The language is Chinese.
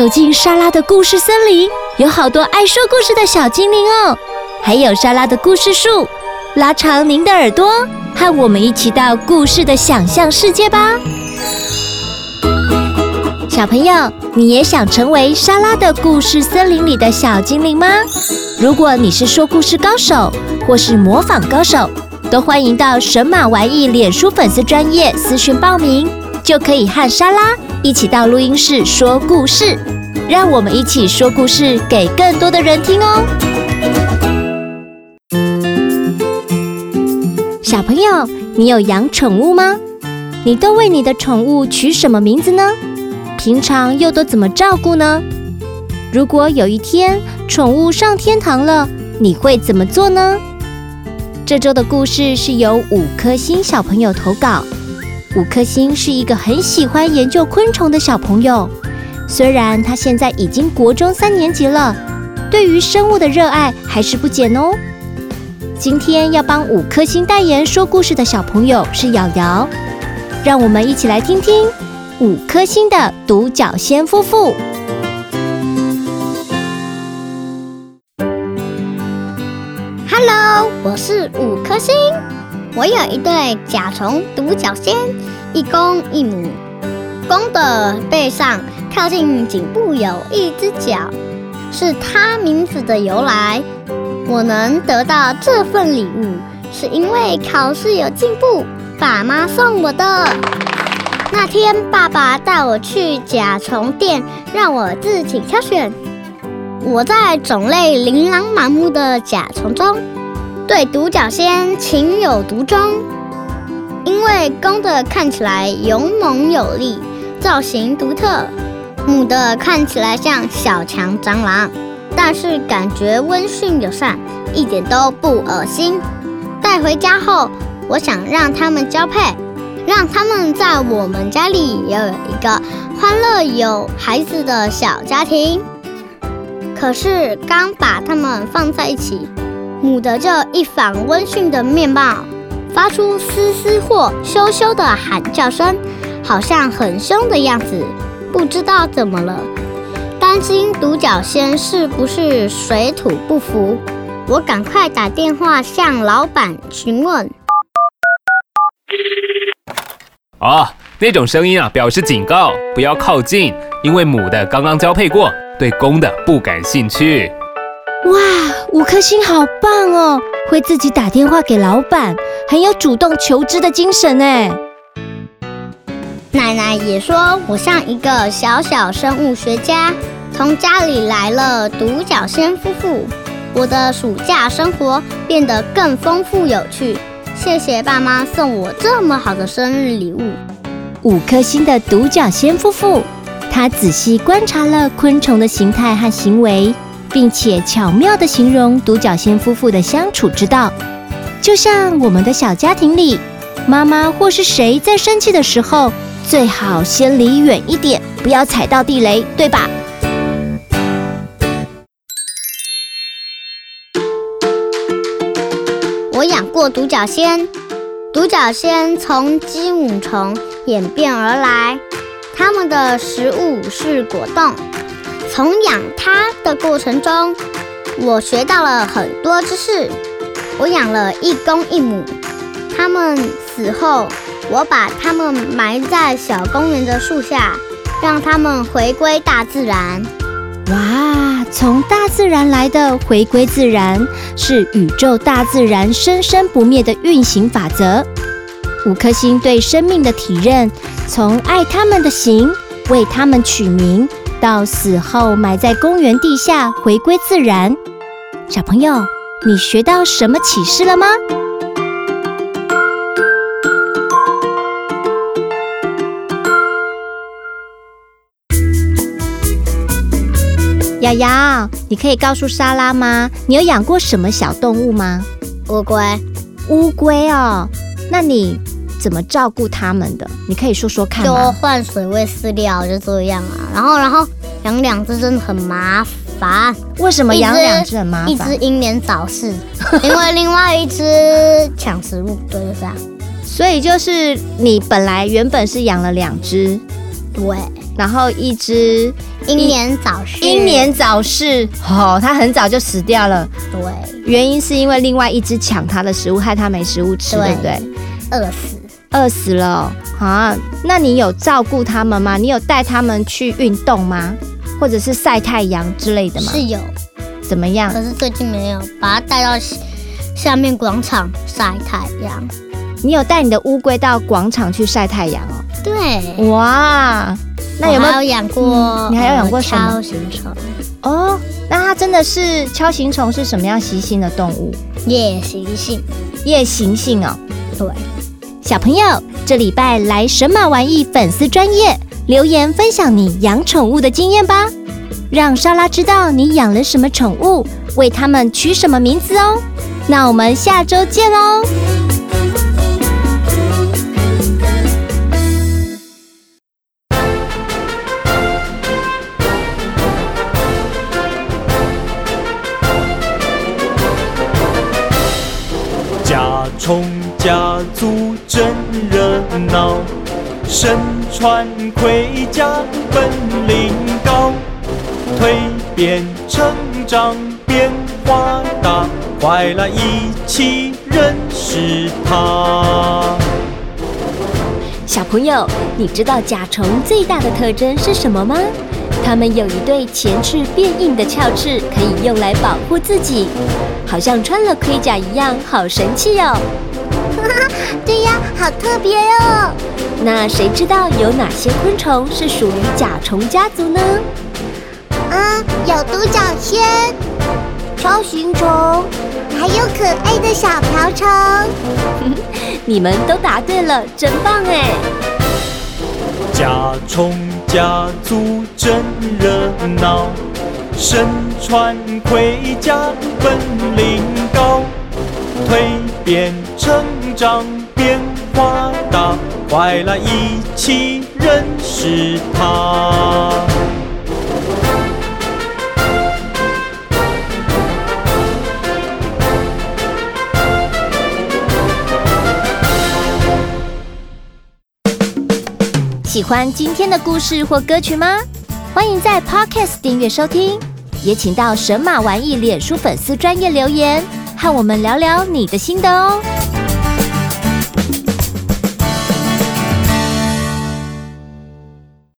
走进莎拉的故事森林，有好多爱说故事的小精灵哦，还有莎拉的故事树，拉长您的耳朵，和我们一起到故事的想象世界吧。小朋友，你也想成为莎拉的故事森林里的小精灵吗？如果你是说故事高手，或是模仿高手，都欢迎到神马玩意脸书粉丝专业私讯报名，就可以和莎拉一起到录音室说故事。让我们一起说故事给更多的人听哦。小朋友，你有养宠物吗？你都为你的宠物取什么名字呢？平常又都怎么照顾呢？如果有一天宠物上天堂了，你会怎么做呢？这周的故事是由五颗星小朋友投稿。五颗星是一个很喜欢研究昆虫的小朋友，虽然他现在已经国中三年级了，对于生物的热爱还是不减哦。今天要帮五颗星代言说故事的小朋友是瑶瑶，让我们一起来听听。五颗星的独角仙夫妇。Hello，我是五颗星。我有一对甲虫独角仙，一公一母。公的背上靠近颈部有一只脚，是它名字的由来。我能得到这份礼物，是因为考试有进步，爸妈送我的。那天，爸爸带我去甲虫店，让我自己挑选。我在种类琳琅满目的甲虫中，对独角仙情有独钟。因为公的看起来勇猛有力，造型独特；母的看起来像小强蟑螂，但是感觉温驯友善，一点都不恶心。带回家后，我想让它们交配。让它们在我们家里也有一个欢乐有孩子的小家庭。可是刚把它们放在一起，母的就一反温驯的面貌，发出嘶嘶或咻咻的喊叫声，好像很凶的样子。不知道怎么了，担心独角仙是不是水土不服，我赶快打电话向老板询问。哦，那种声音啊，表示警告，不要靠近，因为母的刚刚交配过，对公的不感兴趣。哇，五颗星好棒哦，会自己打电话给老板，很有主动求知的精神哎。奶奶也说我像一个小小生物学家，从家里来了独角仙夫妇，我的暑假生活变得更丰富有趣。谢谢爸妈送我这么好的生日礼物。五颗星的独角仙夫妇，他仔细观察了昆虫的形态和行为，并且巧妙地形容独角仙夫妇的相处之道。就像我们的小家庭里，妈妈或是谁在生气的时候，最好先离远一点，不要踩到地雷，对吧？我养过独角仙，独角仙从鸡母虫演变而来，它们的食物是果冻。从养它的过程中，我学到了很多知识。我养了一公一母，它们死后，我把它们埋在小公园的树下，让它们回归大自然。哇，从大自然来的回归自然，是宇宙大自然生生不灭的运行法则。五颗星对生命的体认，从爱他们的形，为他们取名，到死后埋在公园地下回归自然。小朋友，你学到什么启示了吗？瑶瑶，你可以告诉莎拉吗？你有养过什么小动物吗？乌龟。乌龟哦，那你怎么照顾它们的？你可以说说看吗？就换水喂饲料，就这样啊。然后，然后养两只真的很麻烦。为什么养两只很麻烦？一只英年早逝，因为另外一只抢食物，对，就这样。所以就是你本来原本是养了两只，对。然后一只英年早逝，英年早逝，哦，它很早就死掉了。对，原因是因为另外一只抢它的食物，害它没食物吃，对，对不对？饿死，饿死了啊！那你有照顾他们吗？你有带他们去运动吗？或者是晒太阳之类的吗？是有。怎么样？可是最近没有，把它带到下面广场晒太阳。你有带你的乌龟到广场去晒太阳哦？对。哇，那有没有养过、嗯？你还有养过什么？锹形虫。哦，那它真的是敲形虫是什么样习性的动物？夜行性。夜行性哦。对。小朋友，这礼拜来神马玩意粉丝专业留言分享你养宠物的经验吧。让莎拉知道你养了什么宠物，为它们取什么名字哦。那我们下周见哦。甲虫家族真热闹，身穿盔甲，本领高。蜕变成长变化大，快来一起认识它。小朋友，你知道甲虫最大的特征是什么吗？它们有一对前翅变硬的鞘翅，可以用来保护自己，好像穿了盔甲一样，好神气哦！哈哈，对呀，好特别哦。那谁知道有哪些昆虫是属于甲虫家族呢？啊，有独角仙、超形虫，还有可爱的小瓢虫。你们都答对了，真棒哎！甲虫家族真热闹，身穿盔甲，本领高，蜕变成长变化大，快来一起认识他。喜欢今天的故事或歌曲吗？欢迎在 Podcast 订阅收听，也请到神马玩意脸书粉丝专业留言，和我们聊聊你的心得哦。